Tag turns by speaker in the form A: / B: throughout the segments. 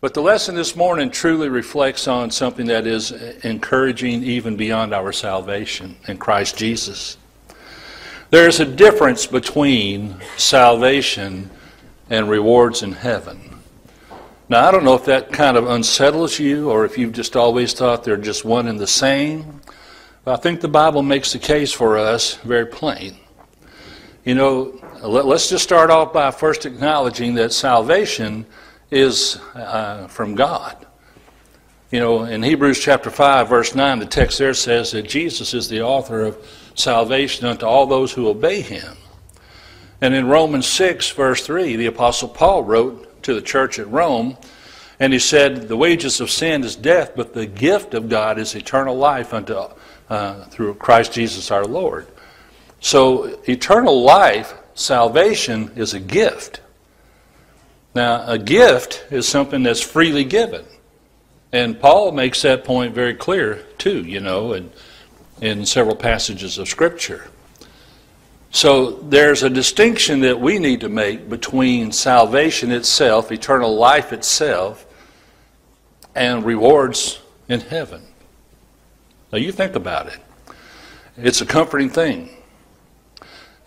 A: But the lesson this morning truly reflects on something that is encouraging even beyond our salvation in Christ Jesus. There is a difference between salvation and rewards in heaven. Now, I don't know if that kind of unsettles you or if you've just always thought they're just one and the same. But I think the Bible makes the case for us very plain. You know, let, us just start off by first acknowledging that salvation is uh, from God. You know, in Hebrews chapter 5, verse 9, the text there says that Jesus is the author of salvation unto all those who obey him. And in Romans 6, verse 3, the Apostle Paul wrote to the church at Rome, and he said, The wages of sin is death, but the gift of God is eternal life unto, uh, through Christ Jesus our Lord. So, eternal life, salvation, is a gift. Now, a gift is something that's freely given. And Paul makes that point very clear, too, you know, in, in several passages of Scripture. So there's a distinction that we need to make between salvation itself, eternal life itself, and rewards in heaven. Now you think about it. It's a comforting thing.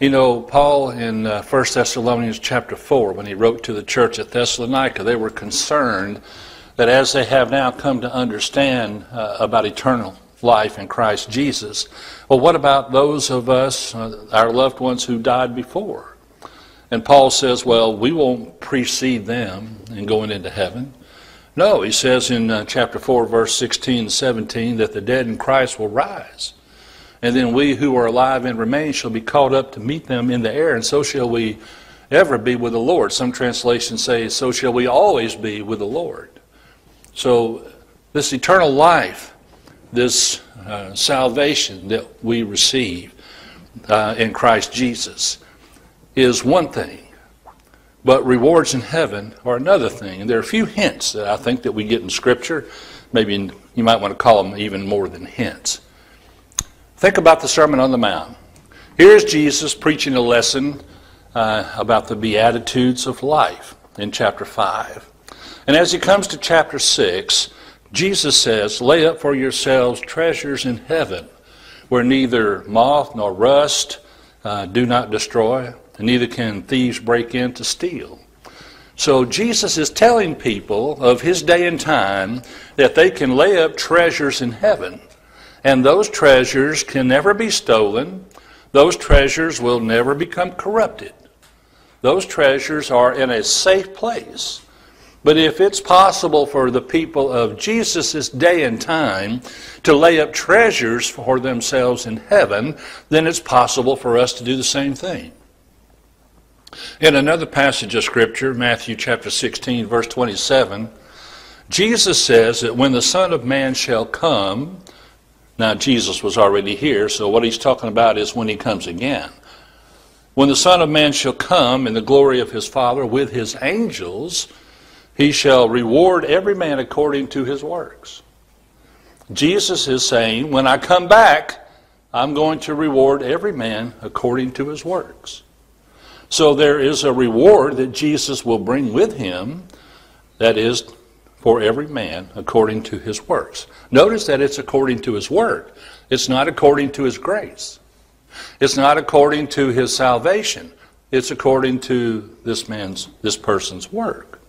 A: You know, Paul in uh, 1 Thessalonians chapter 4, when he wrote to the church at Thessalonica, they were concerned that as they have now come to understand uh, about eternal life in Christ Jesus, well, what about those of us, uh, our loved ones who died before? And Paul says, well, we won't precede them in going into heaven. No, he says in uh, chapter 4, verse 16 and 17, that the dead in Christ will rise. And then we who are alive and remain shall be caught up to meet them in the air, and so shall we ever be with the Lord. Some translations say, so shall we always be with the Lord. So, this eternal life, this uh, salvation that we receive uh, in Christ Jesus, is one thing. But rewards in heaven are another thing. And there are a few hints that I think that we get in Scripture. Maybe you might want to call them even more than hints. Think about the Sermon on the Mount. Here's Jesus preaching a lesson uh, about the Beatitudes of life in chapter 5. And as he comes to chapter 6, Jesus says, Lay up for yourselves treasures in heaven, where neither moth nor rust uh, do not destroy, and neither can thieves break in to steal. So Jesus is telling people of his day and time that they can lay up treasures in heaven and those treasures can never be stolen. Those treasures will never become corrupted. Those treasures are in a safe place. But if it's possible for the people of Jesus' day and time to lay up treasures for themselves in heaven, then it's possible for us to do the same thing. In another passage of Scripture, Matthew chapter 16, verse 27, Jesus says that when the Son of Man shall come, now, Jesus was already here, so what he's talking about is when he comes again. When the Son of Man shall come in the glory of his Father with his angels, he shall reward every man according to his works. Jesus is saying, when I come back, I'm going to reward every man according to his works. So there is a reward that Jesus will bring with him that is for every man according to his works. Notice that it's according to his word. It's not according to his grace. It's not according to his salvation. It's according to this man's, this person's work.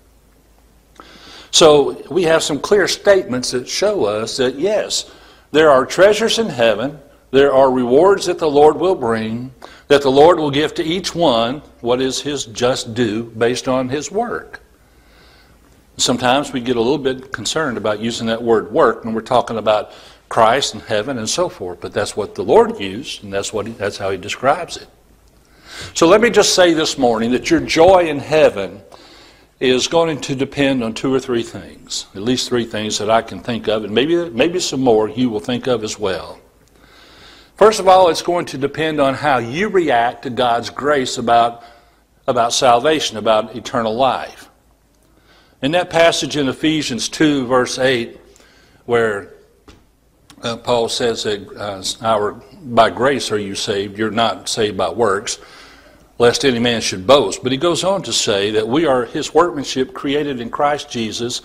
A: So we have some clear statements that show us that yes, there are treasures in heaven, there are rewards that the Lord will bring, that the Lord will give to each one what is his just due based on his work. Sometimes we get a little bit concerned about using that word work when we're talking about Christ and heaven and so forth, but that's what the Lord used, and that's, what he, that's how he describes it. So let me just say this morning that your joy in heaven is going to depend on two or three things, at least three things that I can think of, and maybe, maybe some more you will think of as well. First of all, it's going to depend on how you react to God's grace about, about salvation, about eternal life. In that passage in Ephesians 2, verse 8, where uh, Paul says that uh, our, by grace are you saved, you're not saved by works. lest any man should boast. But he goes on to say that we are his workmanship created in Christ Jesus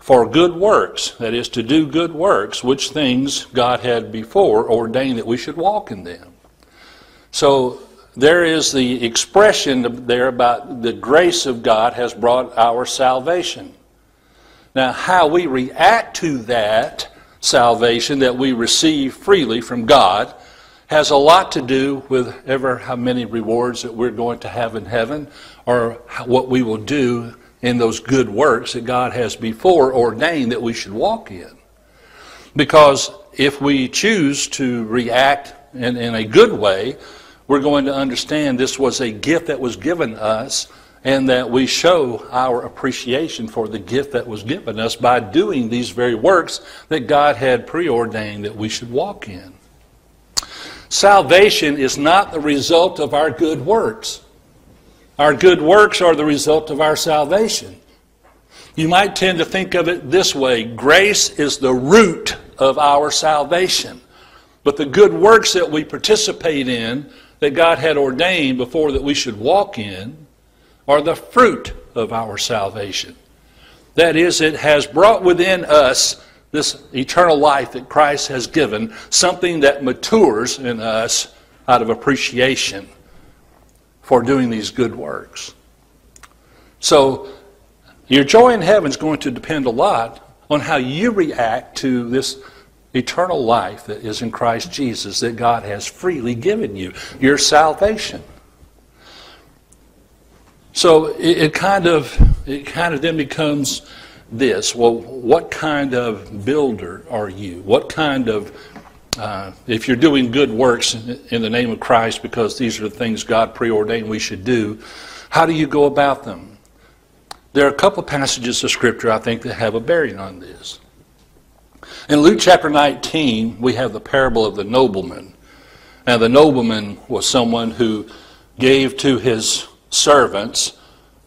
A: for good works, that is, to do good works, which things God had before ordained that we should walk in them. So there is the expression there about the grace of God has brought our salvation. Now, how we react to that salvation that we receive freely from God has a lot to do with ever how many rewards that we're going to have in heaven or what we will do in those good works that God has before ordained that we should walk in. Because if we choose to react in, in a good way, we're going to understand this was a gift that was given us and that we show our appreciation for the gift that was given us by doing these very works that God had preordained that we should walk in. Salvation is not the result of our good works. Our good works are the result of our salvation. You might tend to think of it this way grace is the root of our salvation. But the good works that we participate in, that God had ordained before that we should walk in, are the fruit of our salvation. That is, it has brought within us this eternal life that Christ has given, something that matures in us out of appreciation for doing these good works. So, your joy in heaven is going to depend a lot on how you react to this eternal life that is in Christ Jesus that God has freely given you, your salvation. So it, it, kind of it kind of then becomes this. Well, what kind of builder are you? What kind of uh, if you're doing good works in the name of Christ because these are the things God preordained we should do, how do you go about them? There are a couple passages of Scripture I think that have a bearing on this. In Luke chapter 19, we have the parable of the nobleman. Now, the nobleman was someone who gave to his servants.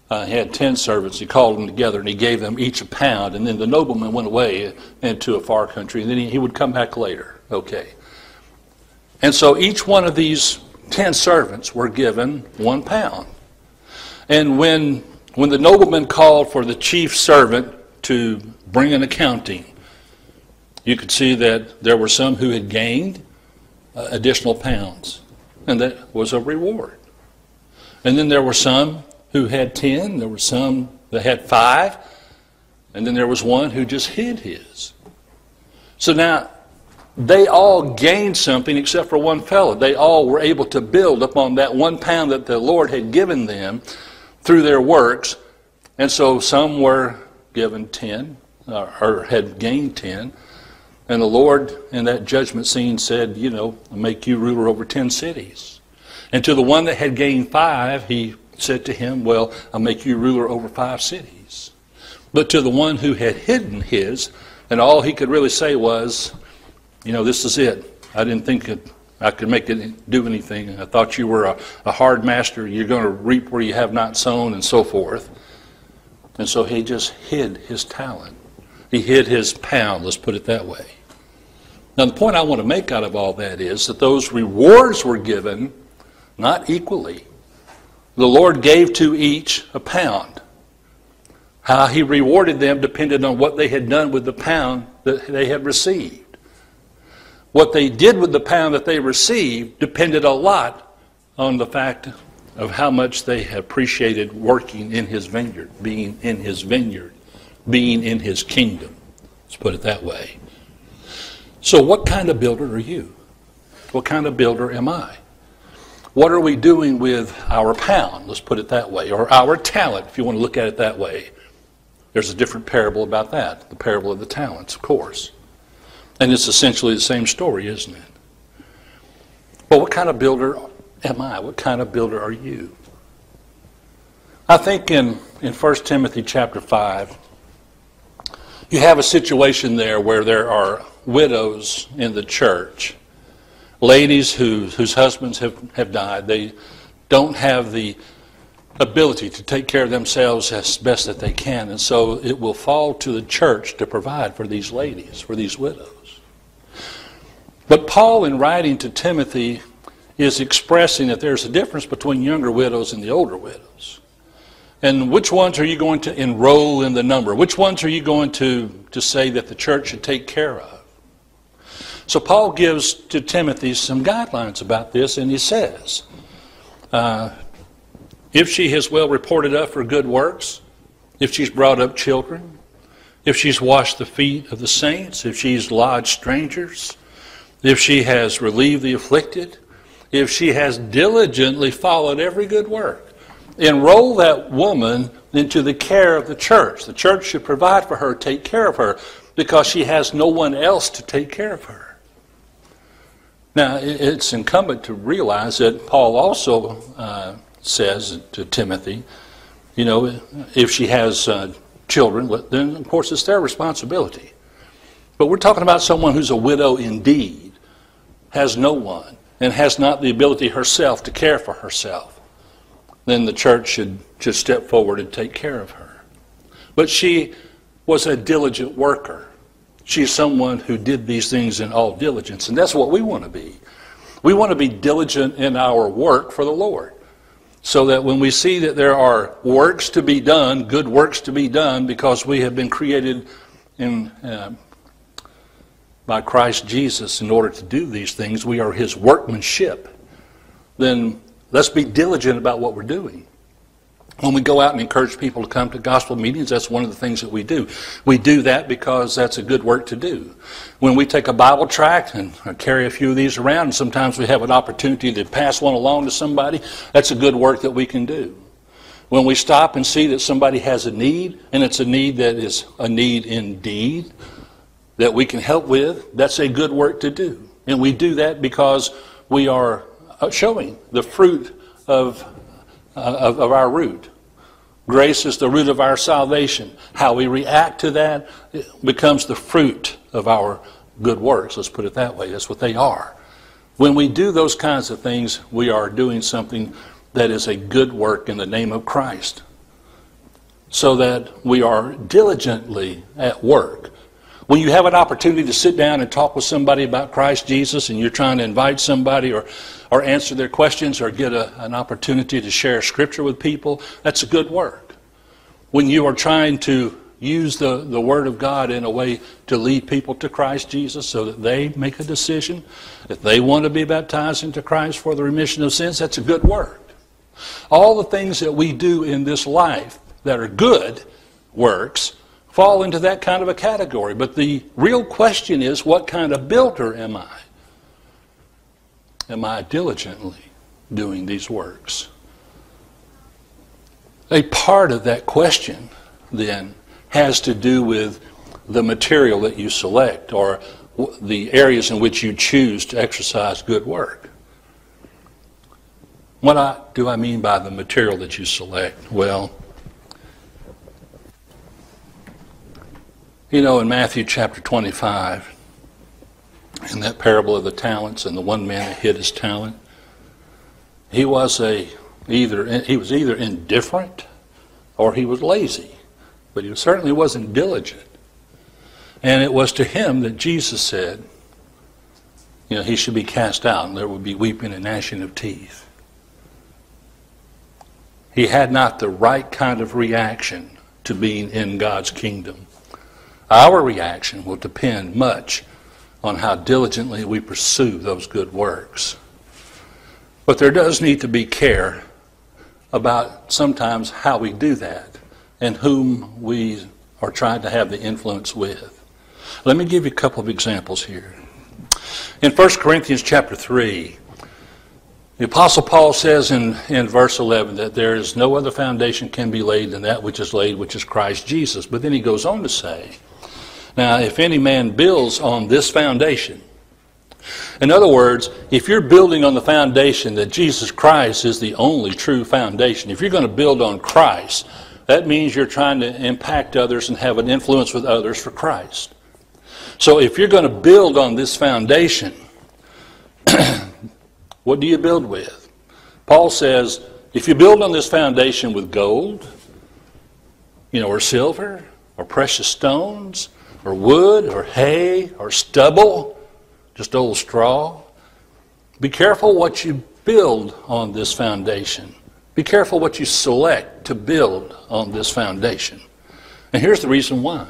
A: Uh, he had ten servants. He called them together and he gave them each a pound. And then the nobleman went away into a far country. And then he, he would come back later. Okay. And so each one of these ten servants were given one pound. And when, when the nobleman called for the chief servant to bring an accounting, you could see that there were some who had gained uh, additional pounds, and that was a reward. And then there were some who had ten, there were some that had five, and then there was one who just hid his. So now they all gained something except for one fellow. They all were able to build upon that one pound that the Lord had given them through their works. And so some were given 10 uh, or had gained 10. And the Lord in that judgment scene said, You know, I'll make you ruler over 10 cities. And to the one that had gained five, he said to him, Well, I'll make you ruler over five cities. But to the one who had hidden his, and all he could really say was, you know, this is it. I didn't think it, I could make it do anything. I thought you were a, a hard master. You're going to reap where you have not sown, and so forth. And so he just hid his talent. He hid his pound, let's put it that way. Now, the point I want to make out of all that is that those rewards were given not equally. The Lord gave to each a pound. How he rewarded them depended on what they had done with the pound that they had received. What they did with the pound that they received depended a lot on the fact of how much they appreciated working in his vineyard, being in his vineyard, being in his kingdom. Let's put it that way. So, what kind of builder are you? What kind of builder am I? What are we doing with our pound? Let's put it that way. Or our talent, if you want to look at it that way. There's a different parable about that the parable of the talents, of course. And it's essentially the same story, isn't it? But what kind of builder am I? What kind of builder are you? I think in, in 1 Timothy chapter 5, you have a situation there where there are widows in the church, ladies who, whose husbands have, have died. They don't have the ability to take care of themselves as best that they can, and so it will fall to the church to provide for these ladies, for these widows. But Paul, in writing to Timothy, is expressing that there's a difference between younger widows and the older widows. And which ones are you going to enroll in the number? Which ones are you going to, to say that the church should take care of? So Paul gives to Timothy some guidelines about this, and he says, uh, if she has well reported up for good works, if she's brought up children, if she's washed the feet of the saints, if she's lodged strangers, if she has relieved the afflicted, if she has diligently followed every good work, enroll that woman into the care of the church. The church should provide for her, take care of her, because she has no one else to take care of her. Now, it's incumbent to realize that Paul also uh, says to Timothy, you know, if she has uh, children, then of course it's their responsibility. But we're talking about someone who's a widow indeed, has no one, and has not the ability herself to care for herself then the church should, just step forward and take care of her. But she was a diligent worker. She's someone who did these things in all diligence, and that's what we want to be. We want to be diligent in our work for the Lord. So that when we see that there are works to be done, good works to be done, because we have been created in, uh, by Christ Jesus in order to do these things, we are His workmanship, then Let's be diligent about what we're doing. When we go out and encourage people to come to gospel meetings, that's one of the things that we do. We do that because that's a good work to do. When we take a Bible tract and carry a few of these around, and sometimes we have an opportunity to pass one along to somebody, that's a good work that we can do. When we stop and see that somebody has a need, and it's a need that is a need indeed, that we can help with, that's a good work to do. And we do that because we are showing the fruit of, uh, of, of our root. Grace is the root of our salvation. How we react to that becomes the fruit of our good works. Let's put it that way. That's what they are. When we do those kinds of things, we are doing something that is a good work in the name of Christ. So that we are diligently at work when you have an opportunity to sit down and talk with somebody about Christ Jesus and you're trying to invite somebody or, or answer their questions or get a, an opportunity to share scripture with people, that's a good work. When you are trying to use the, the Word of God in a way to lead people to Christ Jesus so that they make a decision, if they want to be baptized into Christ for the remission of sins, that's a good work. All the things that we do in this life that are good works fall into that kind of a category. But the real question is what kind of builder am I? Am I diligently doing these works? A part of that question, then, has to do with the material that you select or the areas in which you choose to exercise good work. What I, do I mean by the material that you select? Well, You know, in Matthew chapter 25, in that parable of the talents and the one man that hid his talent, he was a either he was either indifferent or he was lazy, but he certainly wasn't diligent. And it was to him that Jesus said, you know, he should be cast out and there would be weeping and gnashing of teeth. He had not the right kind of reaction to being in God's kingdom. Our reaction will depend much on how diligently we pursue those good works. But there does need to be care about sometimes how we do that and whom we are trying to have the influence with. Let me give you a couple of examples here. In 1 Corinthians chapter 3, the Apostle Paul says in, in verse 11 that there is no other foundation can be laid than that which is laid, which is Christ Jesus. But then he goes on to say, now, if any man builds on this foundation, in other words, if you're building on the foundation that Jesus Christ is the only true foundation, if you're going to build on Christ, that means you're trying to impact others and have an influence with others for Christ. So if you're going to build on this foundation, what do you build with? Paul says, if you build on this foundation with gold, you know, or silver, or precious stones, or wood or hay or stubble, just old straw. Be careful what you build on this foundation. Be careful what you select to build on this foundation. And here's the reason why.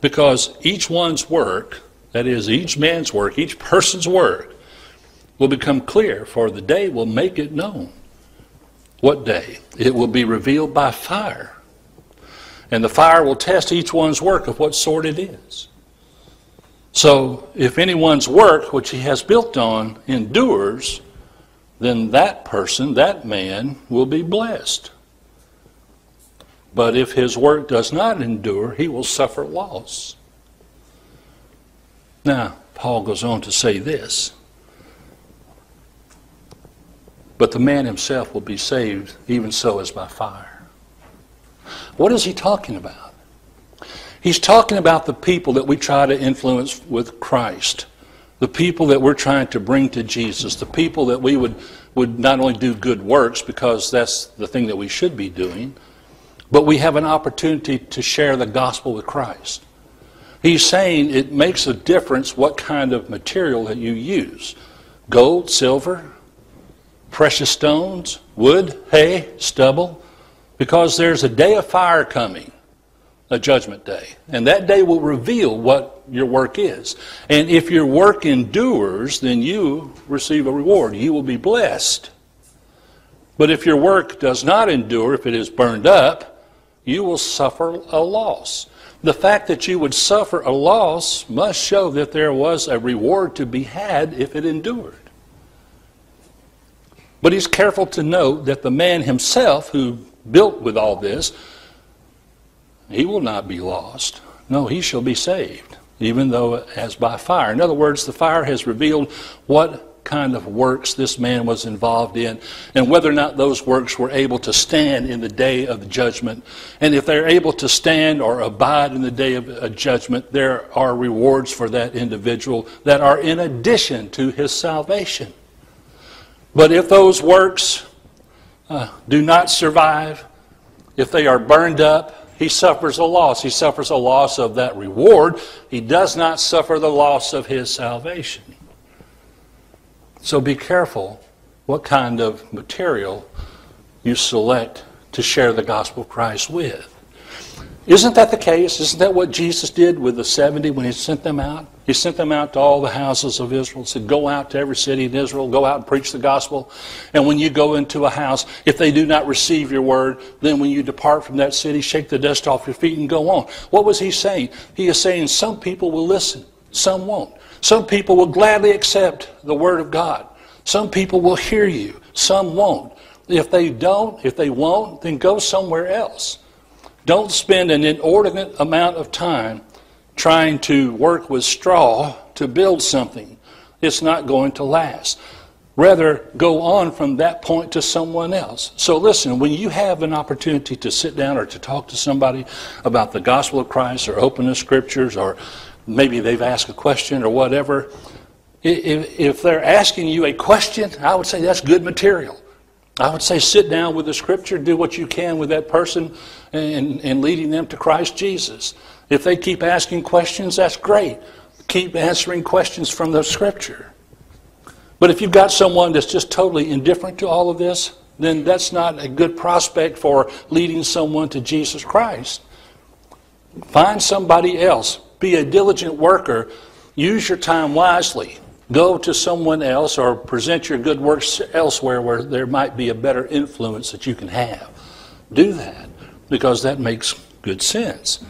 A: Because each one's work, that is, each man's work, each person's work, will become clear, for the day will make it known. What day? It will be revealed by fire. And the fire will test each one's work of what sort it is. So, if anyone's work, which he has built on, endures, then that person, that man, will be blessed. But if his work does not endure, he will suffer loss. Now, Paul goes on to say this But the man himself will be saved, even so as by fire. What is he talking about? He's talking about the people that we try to influence with Christ the people that we're trying to bring to Jesus, the people that we would, would not only do good works because that's the thing that we should be doing, but we have an opportunity to share the gospel with Christ. He's saying it makes a difference what kind of material that you use gold, silver, precious stones, wood, hay, stubble, because there's a day of fire coming a judgment day. And that day will reveal what your work is. And if your work endures, then you receive a reward. You will be blessed. But if your work does not endure, if it is burned up, you will suffer a loss. The fact that you would suffer a loss must show that there was a reward to be had if it endured. But he's careful to note that the man himself who built with all this he will not be lost. No, he shall be saved, even though as by fire. In other words, the fire has revealed what kind of works this man was involved in and whether or not those works were able to stand in the day of judgment. And if they're able to stand or abide in the day of judgment, there are rewards for that individual that are in addition to his salvation. But if those works uh, do not survive, if they are burned up, he suffers a loss. He suffers a loss of that reward. He does not suffer the loss of his salvation. So be careful what kind of material you select to share the gospel of Christ with. Isn't that the case? Isn't that what Jesus did with the 70 when he sent them out? He sent them out to all the houses of Israel, said, Go out to every city in Israel, go out and preach the gospel. And when you go into a house, if they do not receive your word, then when you depart from that city, shake the dust off your feet and go on. What was he saying? He is saying some people will listen, some won't. Some people will gladly accept the word of God. Some people will hear you, some won't. If they don't, if they won't, then go somewhere else. Don't spend an inordinate amount of time trying to work with straw to build something. It's not going to last. Rather, go on from that point to someone else. So, listen, when you have an opportunity to sit down or to talk to somebody about the gospel of Christ or open the scriptures or maybe they've asked a question or whatever, if they're asking you a question, I would say that's good material. I would say sit down with the scripture, do what you can with that person and, and leading them to Christ Jesus. If they keep asking questions, that's great. Keep answering questions from the scripture. But if you've got someone that's just totally indifferent to all of this, then that's not a good prospect for leading someone to Jesus Christ. Find somebody else. Be a diligent worker. Use your time wisely. Go to someone else or present your good works elsewhere where there might be a better influence that you can have. Do that because that makes good sense.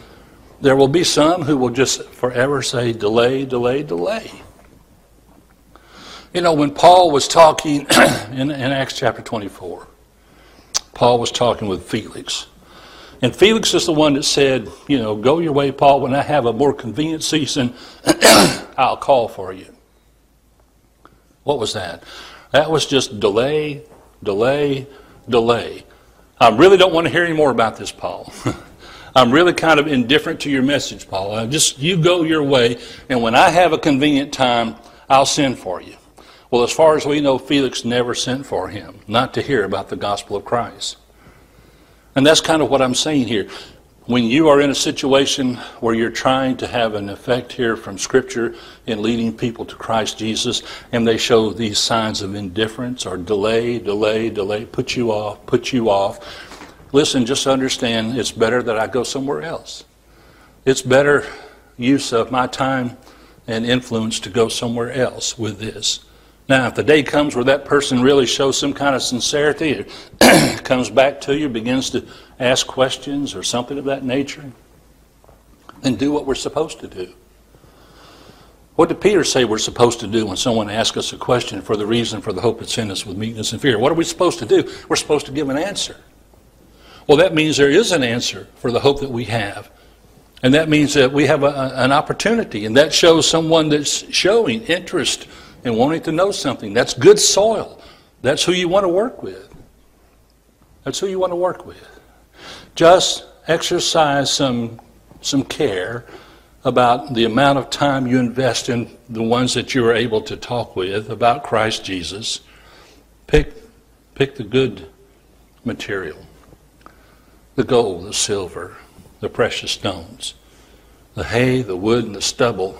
A: There will be some who will just forever say, delay, delay, delay. You know, when Paul was talking in, in Acts chapter 24, Paul was talking with Felix. And Felix is the one that said, you know, go your way, Paul. When I have a more convenient season, I'll call for you. What was that? That was just delay, delay, delay. I really don't want to hear any more about this, Paul. I'm really kind of indifferent to your message, Paul. I just you go your way, and when I have a convenient time, I'll send for you. Well, as far as we know, Felix never sent for him, not to hear about the gospel of Christ. And that's kind of what I'm saying here. When you are in a situation where you're trying to have an effect here from Scripture in leading people to Christ Jesus, and they show these signs of indifference or delay, delay, delay, put you off, put you off, listen, just understand it's better that I go somewhere else. It's better use of my time and influence to go somewhere else with this. Now, if the day comes where that person really shows some kind of sincerity, or comes back to you, begins to ask questions or something of that nature, then do what we're supposed to do. What did Peter say we're supposed to do when someone asks us a question for the reason for the hope that's in us with meekness and fear? What are we supposed to do? We're supposed to give an answer. Well, that means there is an answer for the hope that we have. And that means that we have a, an opportunity, and that shows someone that's showing interest and wanting to know something. That's good soil. That's who you want to work with. That's who you want to work with. Just exercise some, some care about the amount of time you invest in the ones that you are able to talk with about Christ Jesus. Pick, pick the good material the gold, the silver, the precious stones, the hay, the wood, and the stubble.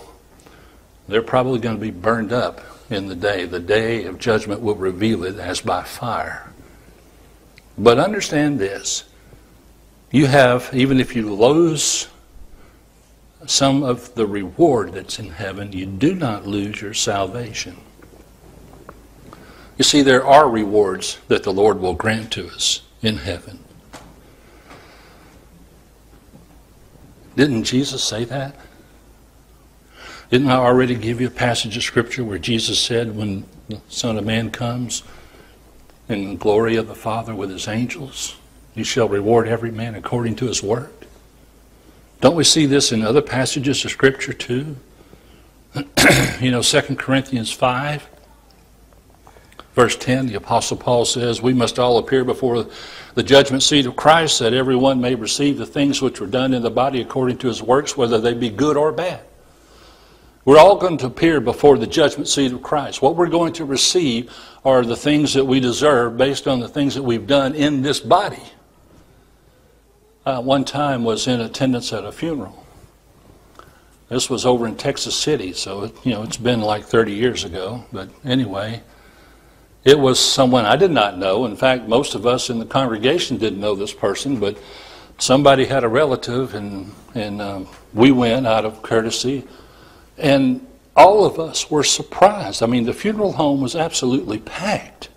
A: They're probably going to be burned up in the day. The day of judgment will reveal it as by fire. But understand this you have, even if you lose some of the reward that's in heaven, you do not lose your salvation. You see, there are rewards that the Lord will grant to us in heaven. Didn't Jesus say that? Didn't I already give you a passage of Scripture where Jesus said, when the Son of Man comes in the glory of the Father with his angels, he shall reward every man according to his work? Don't we see this in other passages of Scripture too? you know, 2 Corinthians 5, verse 10, the Apostle Paul says, We must all appear before the judgment seat of Christ that everyone may receive the things which were done in the body according to his works, whether they be good or bad. We're all going to appear before the judgment seat of Christ. What we're going to receive are the things that we deserve based on the things that we've done in this body. Uh, one time was in attendance at a funeral. This was over in Texas City, so it, you know it's been like 30 years ago. But anyway, it was someone I did not know. In fact, most of us in the congregation didn't know this person, but somebody had a relative, and and um, we went out of courtesy and all of us were surprised. I mean, the funeral home was absolutely packed.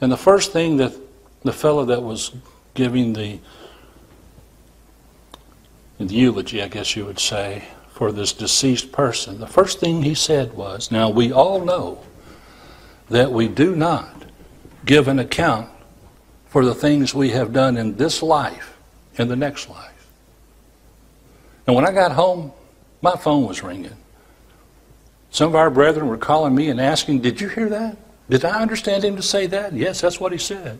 A: And the first thing that the fellow that was giving the, the eulogy, I guess you would say, for this deceased person, the first thing he said was, Now we all know that we do not give an account for the things we have done in this life and the next life. And when I got home, my phone was ringing. Some of our brethren were calling me and asking, Did you hear that? Did I understand him to say that? Yes, that's what he said.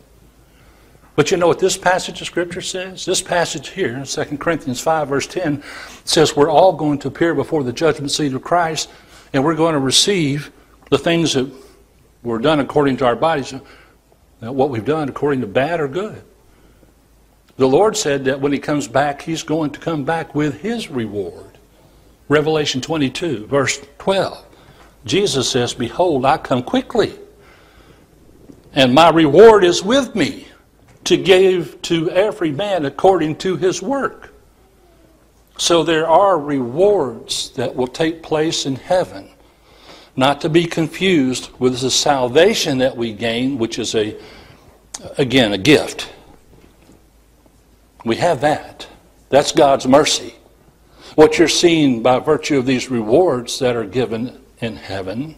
A: But you know what this passage of Scripture says? This passage here, 2 Corinthians 5, verse 10, says we're all going to appear before the judgment seat of Christ and we're going to receive the things that were done according to our bodies, uh, what we've done according to bad or good. The Lord said that when He comes back, He's going to come back with His reward. Revelation 22, verse 12. Jesus says, Behold, I come quickly, and my reward is with me to give to every man according to his work. So there are rewards that will take place in heaven, not to be confused with the salvation that we gain, which is a, again, a gift. We have that. That's God's mercy. What you're seeing by virtue of these rewards that are given in heaven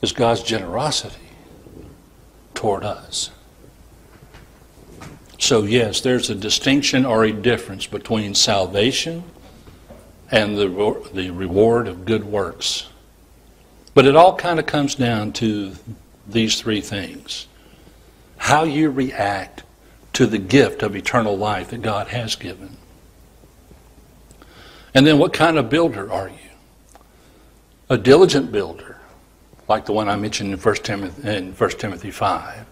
A: is God's generosity toward us. So, yes, there's a distinction or a difference between salvation and the, the reward of good works. But it all kind of comes down to these three things how you react to the gift of eternal life that God has given. And then what kind of builder are you? A diligent builder, like the one I mentioned in 1 Timothy, in 1 Timothy 5,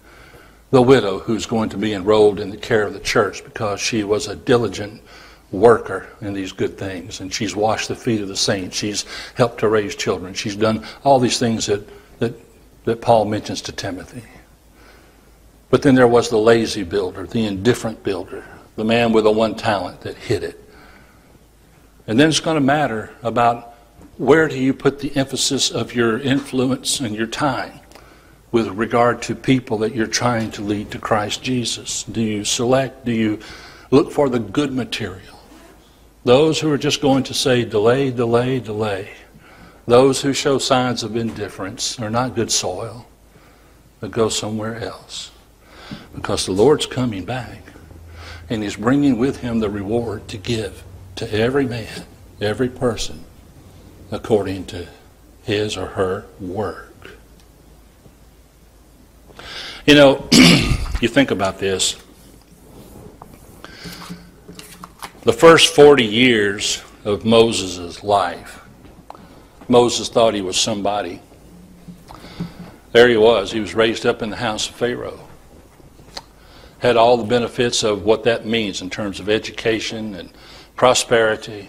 A: the widow who's going to be enrolled in the care of the church because she was a diligent worker in these good things. And she's washed the feet of the saints. She's helped to raise children. She's done all these things that, that, that Paul mentions to Timothy. But then there was the lazy builder, the indifferent builder, the man with the one talent that hid it. And then it's going to matter about where do you put the emphasis of your influence and your time with regard to people that you're trying to lead to Christ Jesus? Do you select, do you look for the good material? Those who are just going to say delay, delay, delay. Those who show signs of indifference are not good soil, but go somewhere else. Because the Lord's coming back, and He's bringing with Him the reward to give to every man, every person, according to his or her work. You know, you think about this. The first 40 years of Moses' life, Moses thought he was somebody. There he was. He was raised up in the house of Pharaoh. Had all the benefits of what that means in terms of education and prosperity,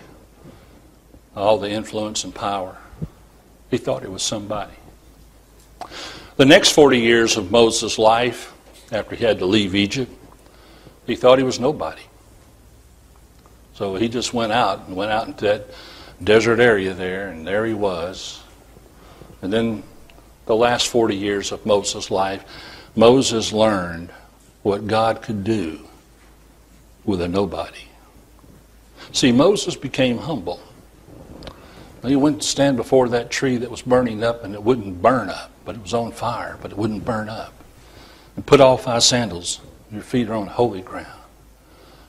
A: all the influence and power. He thought he was somebody. The next 40 years of Moses' life, after he had to leave Egypt, he thought he was nobody. So he just went out and went out into that desert area there, and there he was. And then the last 40 years of Moses' life, Moses learned what God could do with a nobody. See, Moses became humble. He went to stand before that tree that was burning up, and it wouldn't burn up, but it was on fire, but it wouldn't burn up. And put off thy sandals, your feet are on holy ground.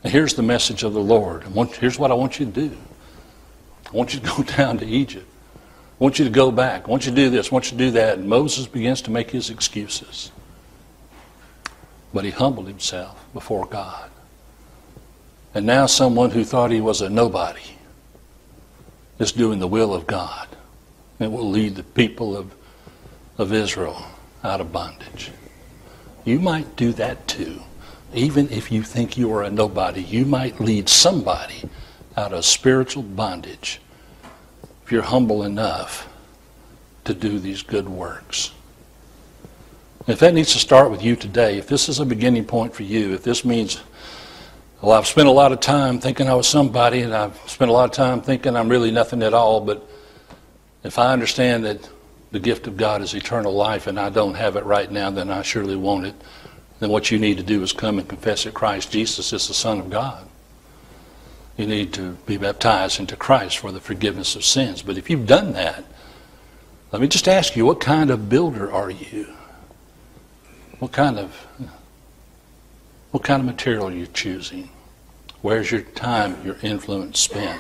A: And here's the message of the Lord. Here's what I want you to do. I want you to go down to Egypt. I want you to go back. I want you to do this. I want you to do that. And Moses begins to make his excuses. But he humbled himself before God. And now someone who thought he was a nobody is doing the will of God. It will lead the people of, of Israel out of bondage. You might do that too. Even if you think you are a nobody, you might lead somebody out of spiritual bondage if you're humble enough to do these good works. If that needs to start with you today, if this is a beginning point for you, if this means well, I've spent a lot of time thinking I was somebody, and I've spent a lot of time thinking I'm really nothing at all. But if I understand that the gift of God is eternal life and I don't have it right now, then I surely want it. Then what you need to do is come and confess that Christ Jesus is the Son of God. You need to be baptized into Christ for the forgiveness of sins. But if you've done that, let me just ask you, what kind of builder are you? What kind of what kind of material are you choosing? Where's your time, your influence spent?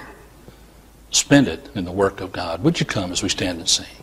A: Spend it in the work of God. Would you come as we stand and sing?